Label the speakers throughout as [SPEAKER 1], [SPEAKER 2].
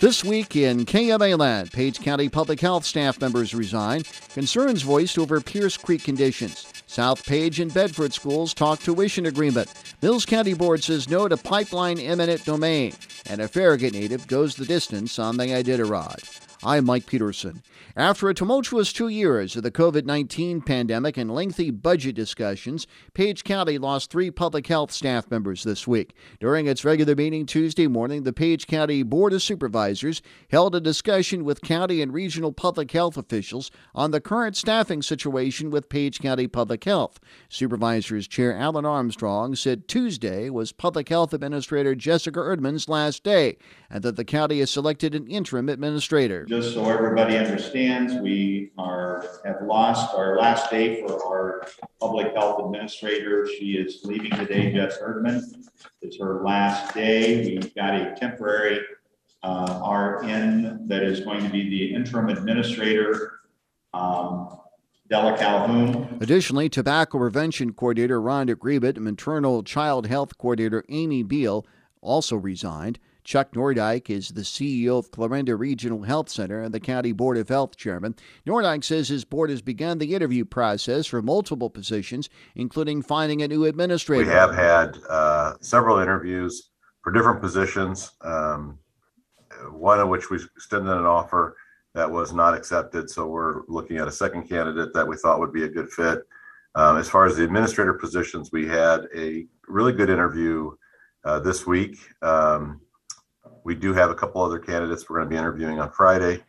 [SPEAKER 1] This week in KMA land, Page County Public Health staff members resign. Concerns voiced over Pierce Creek conditions. South Page and Bedford schools talk tuition agreement. Mills County Board says no to pipeline eminent domain. And a Farragut native goes the distance on the Iditarod. I'm Mike Peterson. After a tumultuous two years of the COVID 19 pandemic and lengthy budget discussions, Page County lost three public health staff members this week. During its regular meeting Tuesday morning, the Page County Board of Supervisors held a discussion with county and regional public health officials on the current staffing situation with Page County Public Health. Supervisors Chair Alan Armstrong said Tuesday was Public Health Administrator Jessica Erdman's last day and that the county has selected an interim administrator.
[SPEAKER 2] Just so everybody understands, we are, have lost our last day for our public health administrator. She is leaving today, Jess Erdman. It's her last day. We've got a temporary uh, RN that is going to be the interim administrator. Um, Della Calhoun,
[SPEAKER 1] Additionally, Tobacco Prevention Coordinator Rhonda Grebet and Maternal Child Health Coordinator Amy Beal also resigned. Chuck Nordyke is the CEO of Clarinda Regional Health Center and the County Board of Health Chairman. Nordyke says his board has begun the interview process for multiple positions, including finding a new administrator.
[SPEAKER 3] We have had uh, several interviews for different positions, um, one of which we extended an offer that was not accepted. So we're looking at a second candidate that we thought would be a good fit. Um, as far as the administrator positions, we had a really good interview uh, this week. Um, we do have a couple other candidates we're going to be interviewing on Friday,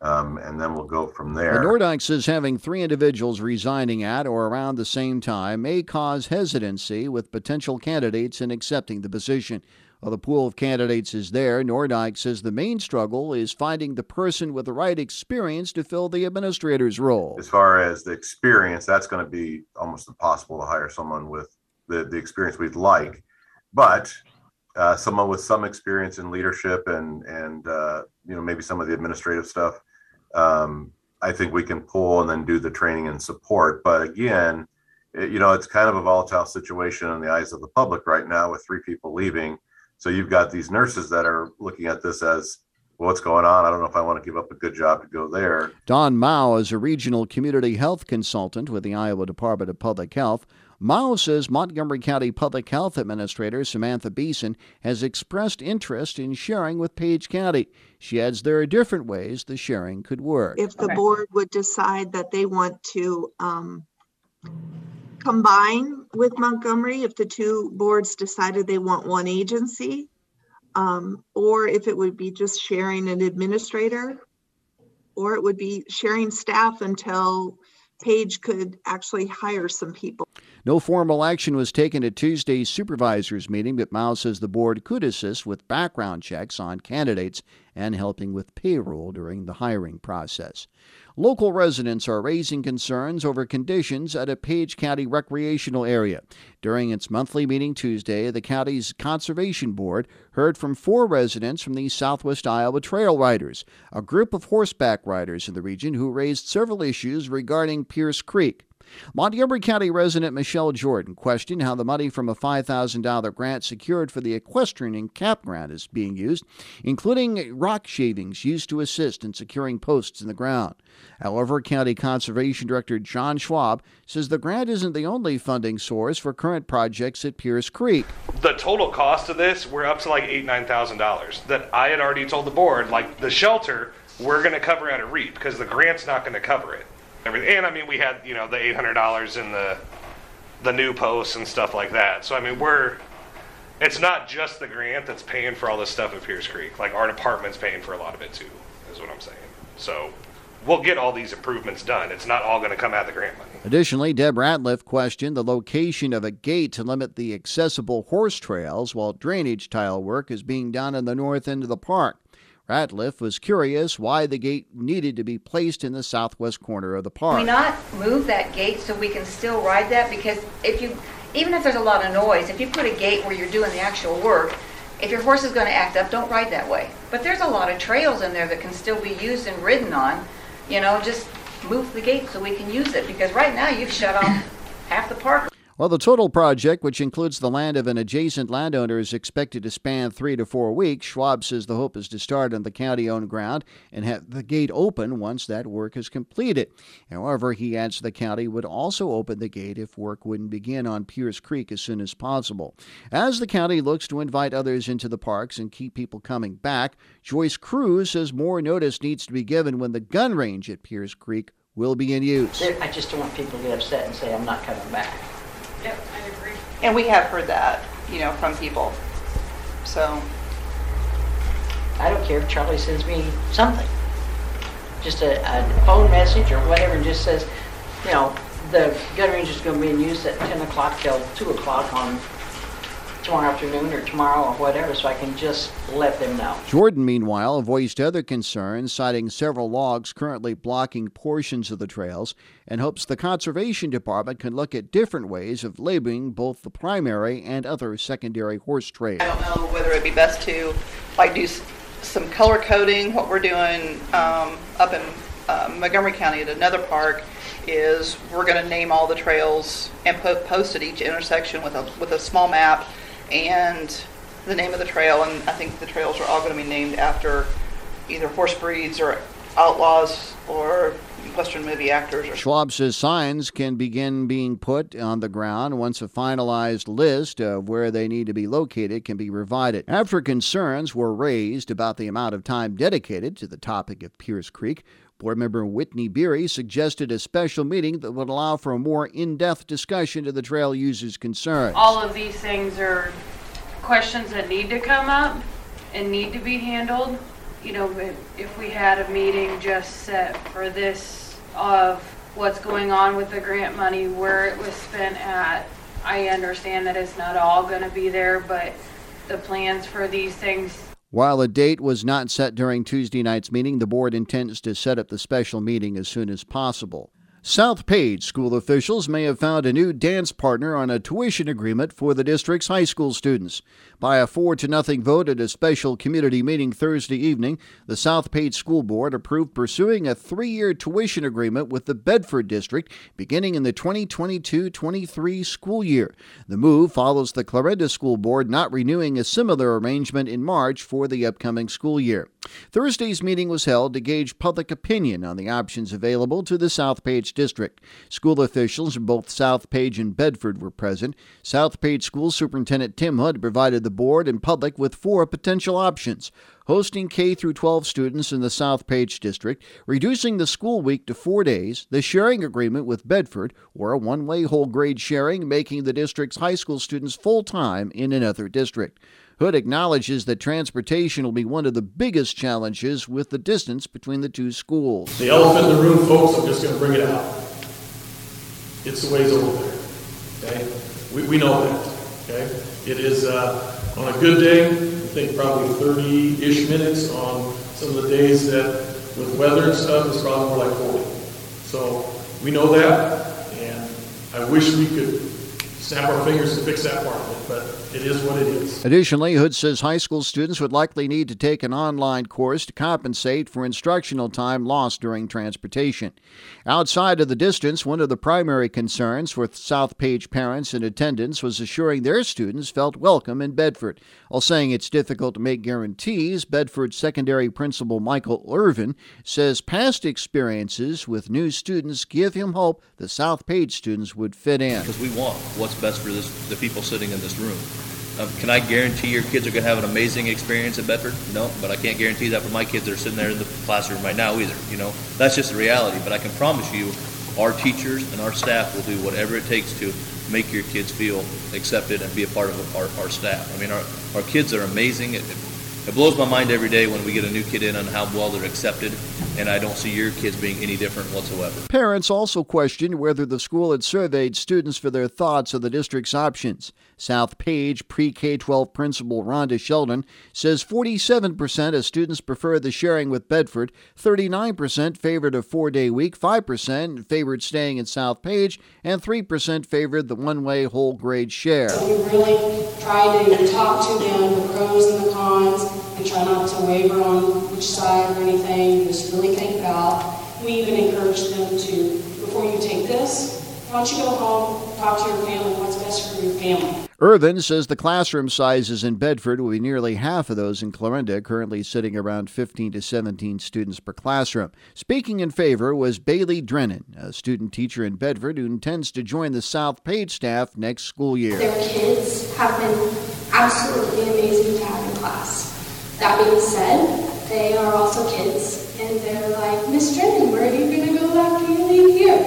[SPEAKER 3] um, and then we'll go from there.
[SPEAKER 1] Nordyke says having three individuals resigning at or around the same time may cause hesitancy with potential candidates in accepting the position. While the pool of candidates is there, Nordyke says the main struggle is finding the person with the right experience to fill the administrator's role.
[SPEAKER 3] As far as the experience, that's going to be almost impossible to hire someone with the, the experience we'd like. But uh, someone with some experience in leadership and, and, uh, you know, maybe some of the administrative stuff, um, I think we can pull and then do the training and support. But again, it- you know, it's kind of a volatile situation in the eyes of the public right now with three people leaving. So you've got these nurses that are looking at this as, what's going on? I don't know if I want to give up a good job to go there.
[SPEAKER 1] Don Mao is a regional community health consultant with the Iowa Department of Public Health. Mao says Montgomery County Public Health Administrator Samantha Beeson has expressed interest in sharing with Page County. She adds there are different ways the sharing could work.
[SPEAKER 4] if the
[SPEAKER 5] Okay.
[SPEAKER 4] board would decide that they want to um, combine with Montgomery, if the two boards decided they want one agency, um, or if it would be just sharing an administrator, or it would be sharing staff until Page could actually hire some people.
[SPEAKER 1] No formal action was taken at Tuesday's supervisors meeting, but Mao says the board could assist with background checks on candidates and helping with payroll during the hiring process. Local residents are raising concerns over conditions at a Page County recreational area. During its monthly meeting Tuesday, the county's Conservation Board heard from four residents from the Southwest Iowa Trail Riders, a group of horseback riders in the region who raised several issues regarding Pierce Creek. Montgomery County resident Michelle Jordan questioned how the money from a $5,000 grant secured for the equestrian and campground is being used, including rock shavings used to assist in securing posts in the ground. However, County Conservation Director John Schwab says the grant isn't the only funding source for current projects at Pierce Creek.
[SPEAKER 6] the total cost of this, we're up to like eight, nine thousand dollars. That I had already told the board, like the shelter, we're gonna cover out of REAP because the grant's not gonna cover it. Everything, and I mean, we had you know the eight hundred dollars in the the new posts and stuff like that. So I mean, we're it's not just the grant that's paying for all this stuff at Pierce Creek. Like our department's paying for a lot of it too, is what I'm saying. So we'll get all these improvements done. It's not all gonna come out of the grant money.
[SPEAKER 1] Additionally, Deb Ratliff questioned the location of a gate to limit the accessible horse trails while drainage tile work is being done in the north end of the park. Ratliff was curious why the gate needed to be placed in the southwest corner of the park.
[SPEAKER 5] Can we not move that gate so we can still ride that? Because if you, even if there's a lot of noise, if you put a gate where you're doing the actual work, if your horse is going to act up, don't ride that way. But there's a lot of trails in there that can still be used and ridden on. You know, just move the gate so we can use it. Because right now you've shut off half the park.
[SPEAKER 1] While the total project, which includes the land of an adjacent landowner, is expected to span three to four weeks, Schwab says the hope is to start on the county owned ground and have the gate open once that work is completed. However, he adds the county would also open the gate if work wouldn't begin on Pierce Creek as soon as possible. As the county looks to invite others into the parks and keep people coming back, Joyce Cruz says more notice needs to be given when the gun range at Pierce Creek will be in use.
[SPEAKER 7] I just don't want people to get upset and say, I'm not coming back.
[SPEAKER 8] And we have heard that, you know, from people. So,
[SPEAKER 7] I don't care if Charlie sends me something. Just a, a phone message or whatever, and just says, you know, the gun range is gonna be in use at ten o'clock till two o'clock on tomorrow afternoon or tomorrow or whatever, so I can just let them know.
[SPEAKER 1] Jordan, meanwhile, voiced other concerns, citing several logs currently blocking portions of the trails, and hopes the Conservation Department can look at different ways of labeling both the primary and other secondary horse trails.
[SPEAKER 8] I don't know whether it'd be best to, like, do some color coding. What we're doing um, up in uh, Montgomery County at another park is we're going to name all the trails and put, post at each intersection with a, with a small map and the name of the trail. And I think the trails are all going to be named after either horse breeds or outlaws or Western movie actors or
[SPEAKER 1] Schwab says signs can begin being put on the ground once a finalized list of where they need to be located can be provided. After concerns were raised about the amount of time dedicated to the topic of Pierce Creek, Board member Whitney Beery suggested a special meeting that would allow for a more in depth discussion of the trail users' concerns.
[SPEAKER 9] all of these things are questions that need to come up and need to be handled. You know, if, we had a meeting just set for this of what's going on with the grant money, where it was spent at, I understand that it's not all gonna be there, but the plans for these things
[SPEAKER 1] While a date was not set during Tuesday night's meeting, the board intends to set up the special meeting as soon as possible. South Page school officials may have found a new dance partner on a tuition agreement for the district's high school students. By a 4 to nothing vote at a special community meeting Thursday evening, the South Page School Board approved pursuing a 3-year tuition agreement with the Bedford district beginning in the 2022-23 school year. The move follows the Clarinda School Board not renewing a similar arrangement in March for the upcoming school year. Thursday's meeting was held to gauge public opinion on the options available to the South Page district. School officials from both South Page and Bedford were present. South Page School Superintendent Tim Hood provided the board and public with four potential options. Hosting K through 12 students in the South Page district, reducing the school week to 4 days, the sharing agreement with Bedford, or a one-way whole grade sharing making the district's high school students full-time in another district. Hood acknowledges that transportation will be one of the biggest challenges with the distance between the two schools.
[SPEAKER 10] The elephant in the room, folks, I'm just gonna bring it out. It's the ways over there, okay? We, we know that, okay? It is, uh, on a good day, I think probably thirty-ish minutes. On some of the days that, with weather and stuff, it's probably more like forty. So, we know that, and I wish we could snap our fingers and fix that part of it, but it is what it is.
[SPEAKER 1] Additionally, Hood says high school students would likely need to take an online course to compensate for instructional time lost during transportation. Outside of the distance, one of the primary concerns with South Page parents and attendants was assuring their students felt welcome in Bedford. While saying it's difficult to make guarantees, Bedford secondary principal Michael Irvin says past experiences with new students give him hope the South Page students would fit in.
[SPEAKER 11] because we want what's best for this, the people sitting in this room. Um, can I guarantee your kids are going to have an amazing experience at Bedford? No, but I can't guarantee that for my kids that are sitting there in the classroom right now either. You know, that's just the reality. But I can promise you, our teachers and our staff will do whatever it takes to make your kids feel accepted and be a part of our, our staff. I mean, our, our kids are amazing. It, it blows my mind every day when we get a new kid in on how well they're accepted, and I don't see your kids being any different whatsoever.
[SPEAKER 1] Parents also questioned whether the school had surveyed students for their thoughts of the district's options. South Page pre K 12 principal Rhonda Sheldon says 47% of students prefer the sharing with Bedford, 39% favored a four day week, 5% favored staying in South Page, and 3% favored the one way whole grade share.
[SPEAKER 12] We really try to talk to them, the pros and the cons, and try not to waver on which side or anything, just really think it out. We even encourage them to, before you take this, why don't you go home, talk talk to your family what's best for your family.
[SPEAKER 1] Irvin says the classroom sizes in Bedford will be nearly half of those in Clarinda, currently sitting around 15 to 17 students per classroom. Speaking in favor was Bailey Drennan, a student teacher in Bedford who intends to join the South Page staff next school year.
[SPEAKER 12] Their kids have been absolutely amazing to have in class. That being said, they are also kids, and they're like, Miss Drennan, where are you going to go after you leave here?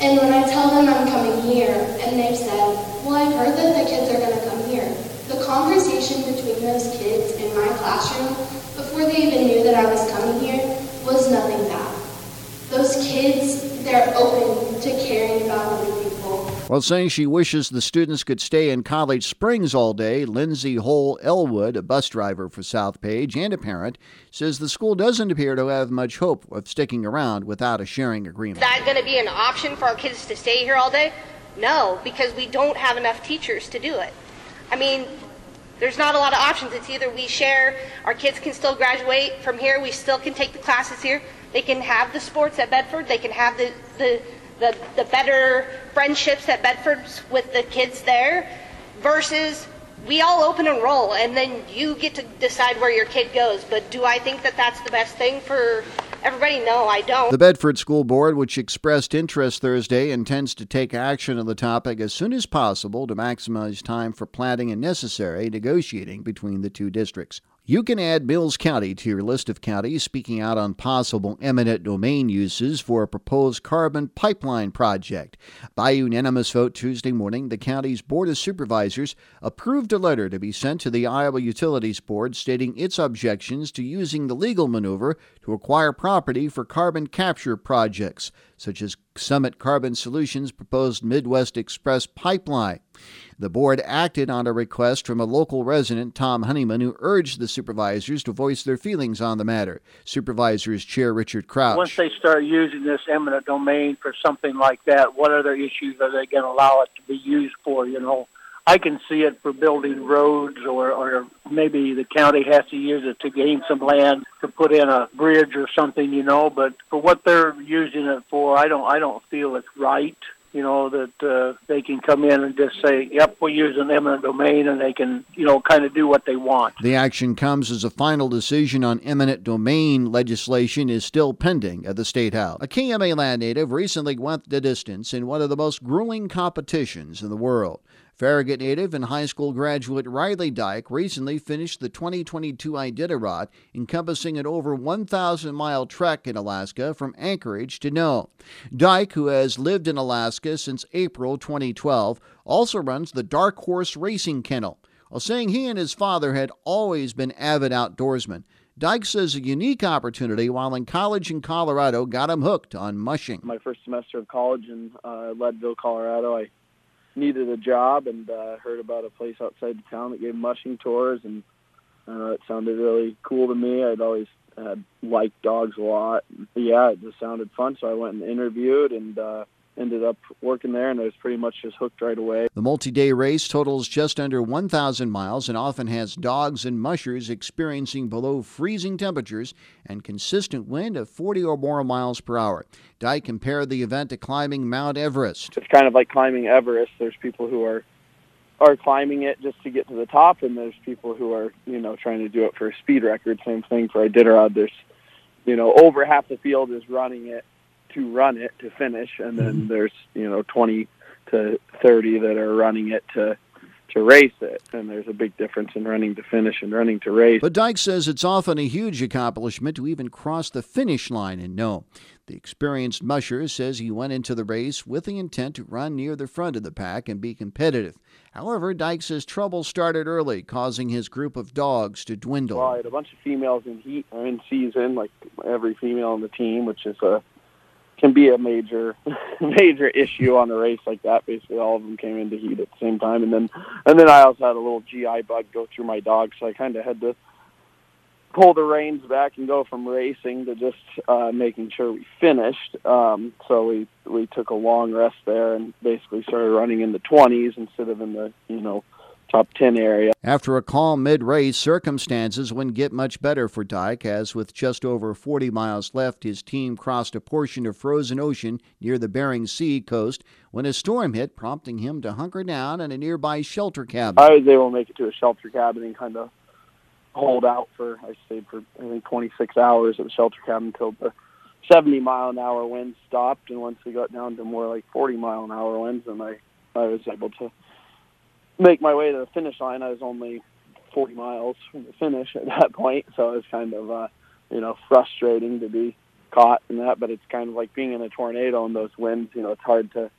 [SPEAKER 12] And when I tell them I'm coming here, and they've said, well, I've heard that the kids are going to come here, the conversation between those kids in my classroom, before they even knew that I was coming here, was nothing bad. Those kids, they're open to caring about.
[SPEAKER 1] While saying she wishes the students could stay in College Springs all day, Lindsay Hole Elwood, a bus driver for South Page and a parent, says the school doesn't appear to have much hope of sticking around without a sharing agreement.
[SPEAKER 13] Is that going to be an option for our kids to stay here all day? No, because we don't have enough teachers to do it. I mean, there's not a lot of options. It's either we share, our kids can still graduate from here, we still can take the classes here, they can have the sports at Bedford, they can have the, the the, the better friendships at Bedford's with the kids there versus we all open and roll and then you get to decide where your kid goes. But do I think that that's the best thing for everybody? No, I don't.
[SPEAKER 1] The Bedford School Board, which expressed interest Thursday, intends to take action on the topic as soon as possible to maximize time for planning and necessary negotiating between the two districts. You can add Mills County to your list of counties speaking out on possible eminent domain uses for a proposed carbon pipeline project. By unanimous vote Tuesday morning, the county's Board of Supervisors approved a letter to be sent to the Iowa Utilities Board stating its objections to using the legal maneuver to acquire property for carbon capture projects, such as Summit Carbon Solutions' proposed Midwest Express pipeline. The board acted on a request from a local resident, Tom Honeyman, who urged the supervisors to voice their feelings on the matter. Supervisors Chair Richard Crouch.
[SPEAKER 14] Once they start using this eminent domain for something like that, what other issues are they going to allow it to be used for? You know, I can see it for building roads, or, or maybe the county has to use it to gain some land to put in a bridge or something. You know, but for what they're using it for, I don't, I don't feel it's right you know, that uh, they can come in and just say, yep, we use an eminent domain, and they can, you know, kind of do what they want.
[SPEAKER 1] The action comes as a final decision on eminent domain legislation is still pending at the State House. A KMA land native recently went the distance in one of the most grueling competitions in the world. Farragut native and high school graduate Riley Dyke recently finished the 2022 Iditarod, encompassing an over 1,000 mile trek in Alaska from Anchorage to Nome. Dyke, who has lived in Alaska since April 2012, also runs the Dark Horse Racing Kennel. While saying he and his father had always been avid outdoorsmen, Dyke says a unique opportunity while in college in Colorado got him hooked on mushing.
[SPEAKER 15] My first semester of college in uh, Leadville, Colorado, I needed a job and uh, heard about a place outside the town that gave mushing tours, and uh, it sounded really cool to me. I'd always had liked dogs a lot. Yeah, it just sounded fun, so I went and interviewed and uh, ended up working there, and I was pretty much just hooked right away.
[SPEAKER 1] The multi day race totals just under 1,000 miles and often has dogs and mushers experiencing below freezing temperatures and consistent wind of 40 or more miles per hour. Dyke compared the event to climbing Mount Everest.
[SPEAKER 15] It's kind of like climbing Everest. There's people who are are climbing it just to get to the top, and there's people who are, you know, trying to do it for a speed record. Same thing for Iditarod. There's, you know, over half the field is running it to run it to finish, and then mm-hmm. there's you know 20 to 30 that are running it to to race it, and there's a big difference in running to finish and running to race.
[SPEAKER 1] But Dyke says it's often a huge accomplishment to even cross the finish line and Nome. The experienced musher says he went into the race with the intent to run near the front of the pack and be competitive. However, Dyke says trouble started early, causing his group of dogs to dwindle.
[SPEAKER 15] Well, I had a bunch of females in heat in season, like every female on the team, which is a can be a major major issue on a race like that. Basically, all of them came into heat at the same time, and then and then I also had a little GI bug go through my dog, so I kind of had to pull the reins back and go from racing to just uh, making sure we finished. Um, so we we took a long rest there and basically started running in the 20s instead of in the you know top 10 area.
[SPEAKER 1] After a calm mid race, circumstances wouldn't get much better for Dyke, as with just over 40 miles left, his team crossed a portion of frozen ocean near the Bering Sea coast when a storm hit, prompting him to hunker down in a nearby shelter cabin.
[SPEAKER 15] I was able to make it to a shelter cabin and kind of hold out for, I stayed for, I think, 26 hours at the shelter cabin until the 70 mile an hour winds stopped. And once we got down to more like 40 mile an hour winds, and I, I was able to make my way to the finish line. I was only 40 miles from the finish at that point, so it was kind of, uh, you know, frustrating to be caught in that. But it's kind of like being in a tornado and those winds. You know, it's hard to,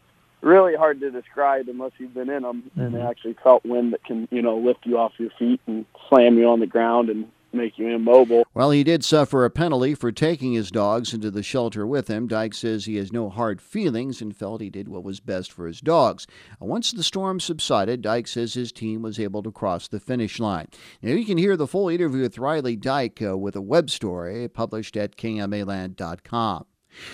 [SPEAKER 15] really hard to describe unless you've been in them and
[SPEAKER 1] Mm-hmm.
[SPEAKER 15] actually felt wind that can, you know, lift you off your feet and slam you on the ground and make you immobile.
[SPEAKER 1] Well, he did suffer a penalty for taking his dogs into the shelter with him. Dyke says he has no hard feelings and felt he did what was best for his dogs. Once the storm subsided, Dyke says his team was able to cross the finish line. Now, you can hear the full interview with Riley Dyke uh, with a web story published at kmaland.com.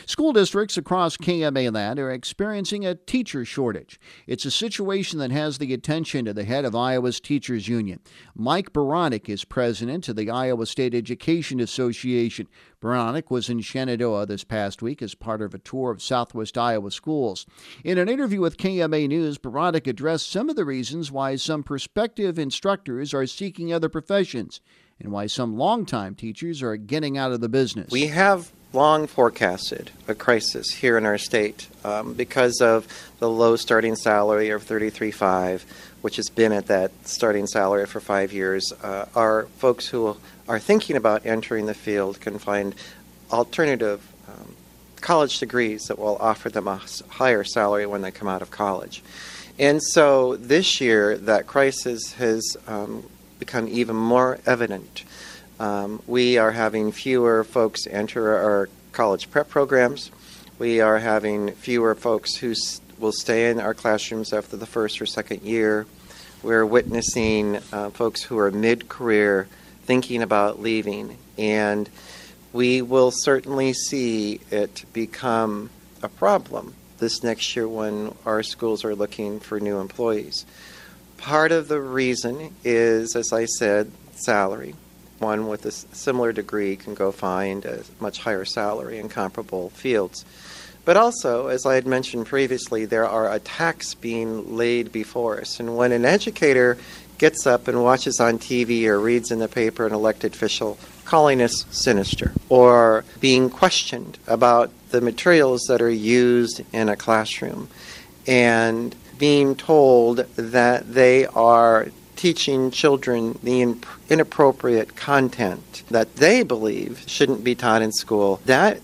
[SPEAKER 1] School districts across KMA land are experiencing a teacher shortage. It's a situation that has the attention of the head of Iowa's Teachers Union. Mike Beranek is president of the Iowa State Education Association. Beranek was in Shenandoah this past week as part of a tour of Southwest Iowa schools. In an interview with KMA News, Beranek addressed some of the reasons why some prospective instructors are seeking other professions and why some longtime teachers are getting out of the business.
[SPEAKER 16] We have long forecasted a crisis here in our state um, because of the low starting salary of 33.5, which has been at that starting salary for five years. Uh, our folks who are thinking about entering the field can find alternative um, college degrees that will offer them a higher salary when they come out of college. And so this year, that crisis has um, become even more evident. Um, we are having fewer folks enter our college prep programs. We are having fewer folks who will stay in our classrooms after the first or second year. We're witnessing uh, folks who are mid career thinking about leaving. And we will certainly see it become a problem this next year when our schools are looking for new employees. Part of the reason is, as I said, salary. One with a similar degree can go find a much higher salary in comparable fields. But also, as I had mentioned previously, there are attacks being laid before us. And when an educator gets up and watches on TV or reads in the paper an elected official calling us sinister or being questioned about the materials that are used in a classroom and being told that they are teaching children the in- inappropriate content that they believe shouldn't be taught in school, that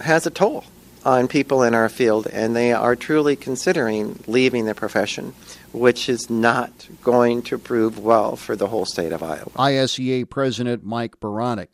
[SPEAKER 16] has a toll on people in our field, and they are truly considering leaving the profession, which is not going to prove well for the whole state of Iowa.
[SPEAKER 1] ISEA President Mike Beranek.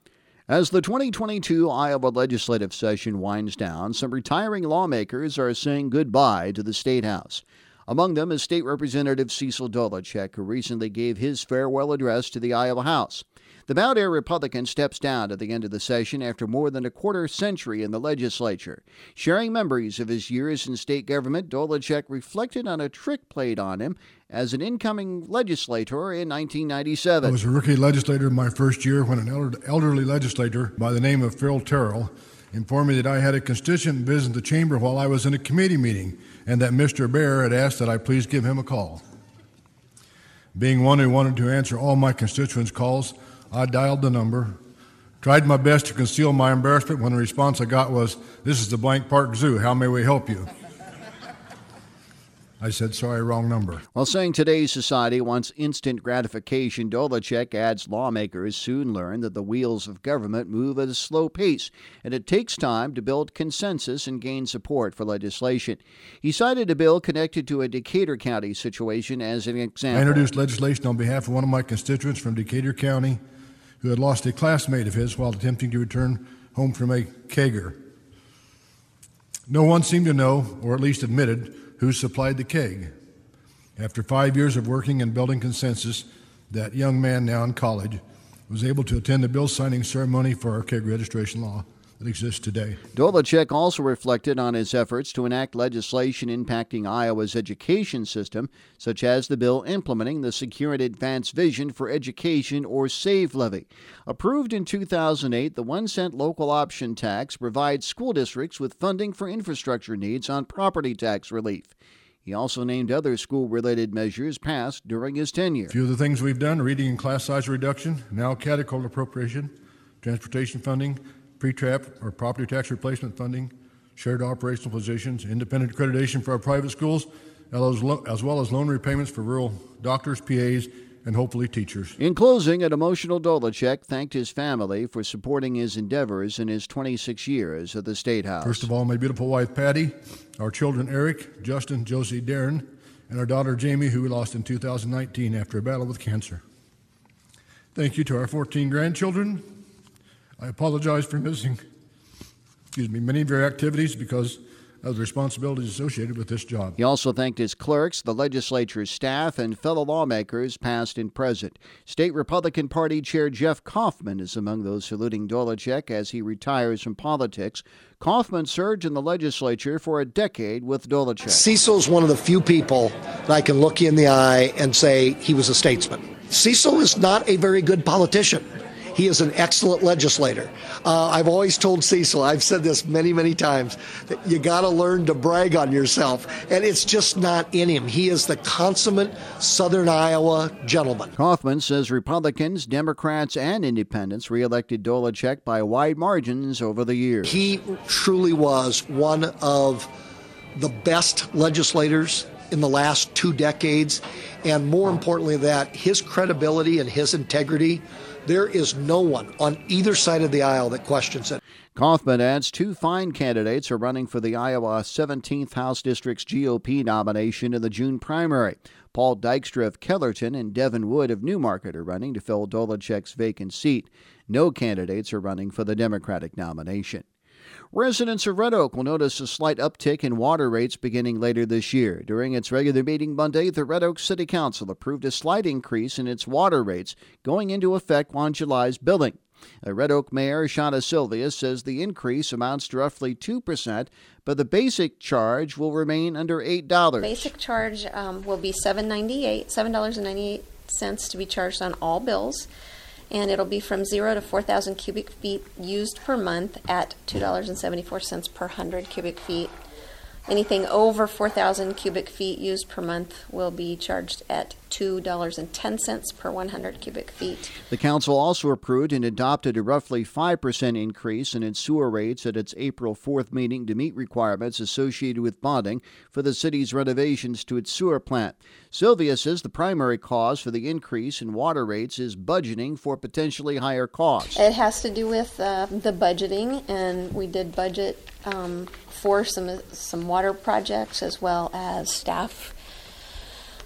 [SPEAKER 1] As the 2022 Iowa legislative session winds down, some retiring lawmakers are saying goodbye to the State House. Among them is State Representative Cecil Dolecheck, who recently gave his farewell address to the Iowa House. The Mount Ayr Republican steps down at the end of the session after more than a quarter century in the legislature. Sharing memories of his years in state government, Dolecheck reflected on a trick played on him as an incoming legislator in 1997.
[SPEAKER 17] I was a rookie legislator my first year when an elder- elderly legislator by the name of Phil Tyrrell informed me that I had a constituent visit the chamber while I was in a committee meeting and that Mr. Bear had asked that I please give him a call. Being one who wanted to answer all my constituents' calls, I dialed the number, tried my best to conceal my embarrassment when the response I got was, This is the Blank Park Zoo. How may we help you? I said, Sorry, wrong number.
[SPEAKER 1] While saying today's society wants instant gratification, Dolecheck adds lawmakers soon learn that the wheels of government move at a slow pace, and it takes time to build consensus and gain support for legislation. He cited a bill connected to a Decatur County situation as an example.
[SPEAKER 17] I introduced legislation on behalf of one of my constituents from Decatur County who had lost a classmate of his while attempting to return home from a kegger. No one seemed to know, or at least admitted, who supplied the keg. After five years of working and building consensus, that young man, now in college, was able to attend the bill signing ceremony for our keg registration law that exists today.
[SPEAKER 1] Dolecheck also reflected on his efforts to enact legislation impacting Iowa's education system, such as the bill implementing the Secure and Advanced Vision for Education or SAVE levy. Approved in 2008, the one cent local option tax provides school districts with funding for infrastructure needs on property tax relief. He also named other school related measures passed during his tenure.
[SPEAKER 17] A few of the things we've done reading and class size reduction, now catechol appropriation, transportation funding, pre-trap or property tax replacement funding, shared operational positions, independent accreditation for our private schools, as well as loan repayments for rural doctors, PAs, and hopefully teachers.
[SPEAKER 1] In closing, an emotional Dolecheck thanked his family for supporting his endeavors in his 26 years at the State House.
[SPEAKER 17] First of all, my beautiful wife Patty, our children Eric, Justin, Josie, Darren, and our daughter Jamie, who we lost in 2019 after a battle with cancer. Thank you to our 14 grandchildren. I apologize for missing, excuse me, many of your activities because of the responsibilities associated with this job.
[SPEAKER 1] He also thanked his clerks, the legislature's staff, and fellow lawmakers, past and present. State Republican Party Chair Jeff Kaufmann is among those saluting Dolecheck as he retires from politics. Kaufmann served in the legislature for a decade with Dolecheck.
[SPEAKER 18] Cecil is one of the few people that I can look you in the eye and say he was a statesman. Cecil is not a very good politician. He is an excellent legislator. Uh, I've always told Cecil, I've said this many, many times, that you got to learn to brag on yourself. And it's just not in him. He is the consummate Southern Iowa gentleman.
[SPEAKER 1] Kaufmann says Republicans, Democrats, and independents reelected Dolecheck by wide margins over the years.
[SPEAKER 18] He truly was one of the best legislators in the last two decades. And more importantly, that his credibility and his integrity there is no one on either side of the aisle that questions it.
[SPEAKER 1] Kaufmann adds two fine candidates are running for the Iowa 17th House District's GOP nomination in the June primary. Paul Dykstra of Kellerton and Devin Wood of Newmarket are running to fill Dolecheck's vacant seat. No candidates are running for the Democratic nomination. Residents of Red Oak will notice a slight uptick in water rates beginning later this year. During its regular meeting Monday, the Red Oak City Council approved a slight increase in its water rates going into effect on July's billing. A Red Oak Mayor Shauna Sylvia says the increase amounts to roughly 2%, but the basic charge will remain under $8.
[SPEAKER 19] Basic charge um, will be $7.98, $7.98 to be charged on all bills and it'll be from zero to 4,000 cubic feet used per month at $2.74 per 100 cubic feet. Anything over 4,000 cubic feet used per month will be charged at $2.10 per 100 cubic feet.
[SPEAKER 1] The council also approved and adopted a roughly 5% increase in its sewer rates at its April 4th meeting to meet requirements associated with bonding for the city's renovations to its sewer plant. Sylvia says the primary cause for the increase in water rates is budgeting for potentially higher costs.
[SPEAKER 19] It has to do with uh, the budgeting, and we did budget um, for some some water projects as well as staff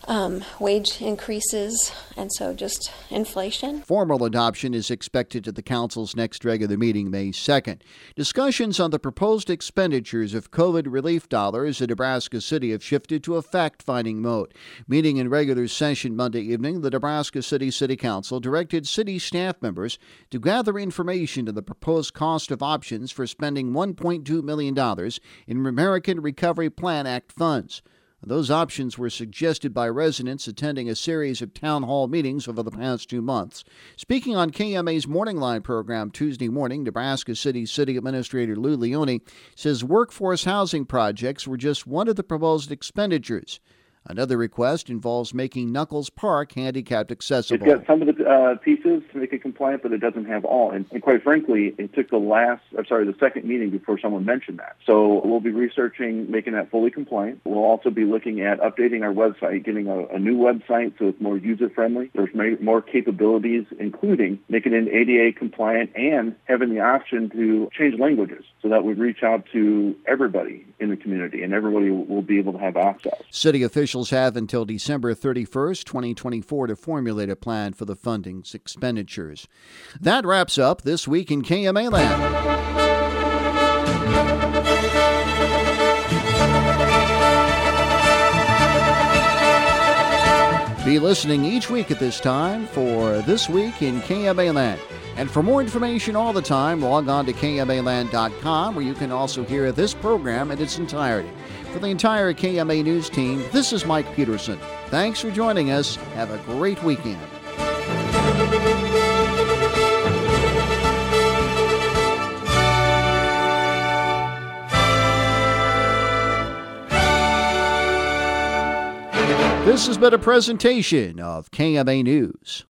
[SPEAKER 19] um, wage increases, and so just inflation.
[SPEAKER 1] Formal adoption is expected at the Council's next regular meeting May 2nd. Discussions on the proposed expenditures of COVID relief dollars in Nebraska City have shifted to a fact finding mode. Meeting in regular session Monday evening, the Nebraska City City Council directed city staff members to gather information on the proposed cost of options for spending $1.2 million in American Recovery Plan Act funds. Those options were suggested by residents attending a series of town hall meetings over the past two months. Speaking on KMA's Morning Line program Tuesday morning, Nebraska City City Administrator Lou Leone says workforce housing projects were just one of the proposed expenditures. Another request involves making Knuckles Park handicapped accessible.
[SPEAKER 20] It's got some of the uh, pieces to make it compliant, but it doesn't have all. And, and, quite frankly, it took the last, I'm sorry, the second meeting before someone mentioned that. So we'll be researching making that fully compliant. We'll also be looking at updating our website, getting a, a new website so it's more user friendly. There's more capabilities, including making it ADA compliant and having the option to change languages so that we reach out to everybody in the community and everybody will be able to have access.
[SPEAKER 1] City officials officials have until December 31st, 2024 to formulate a plan for the funding's expenditures. That wraps up this week in KMA Land. Be listening each week at this time for This Week in KMA Land. And for more information all the time, log on to KMAland.com where you can also hear this program in its entirety. For the entire KMA News team, this is Mike Peterson. Thanks for joining us. Have a great weekend. This has been a presentation of KMA News.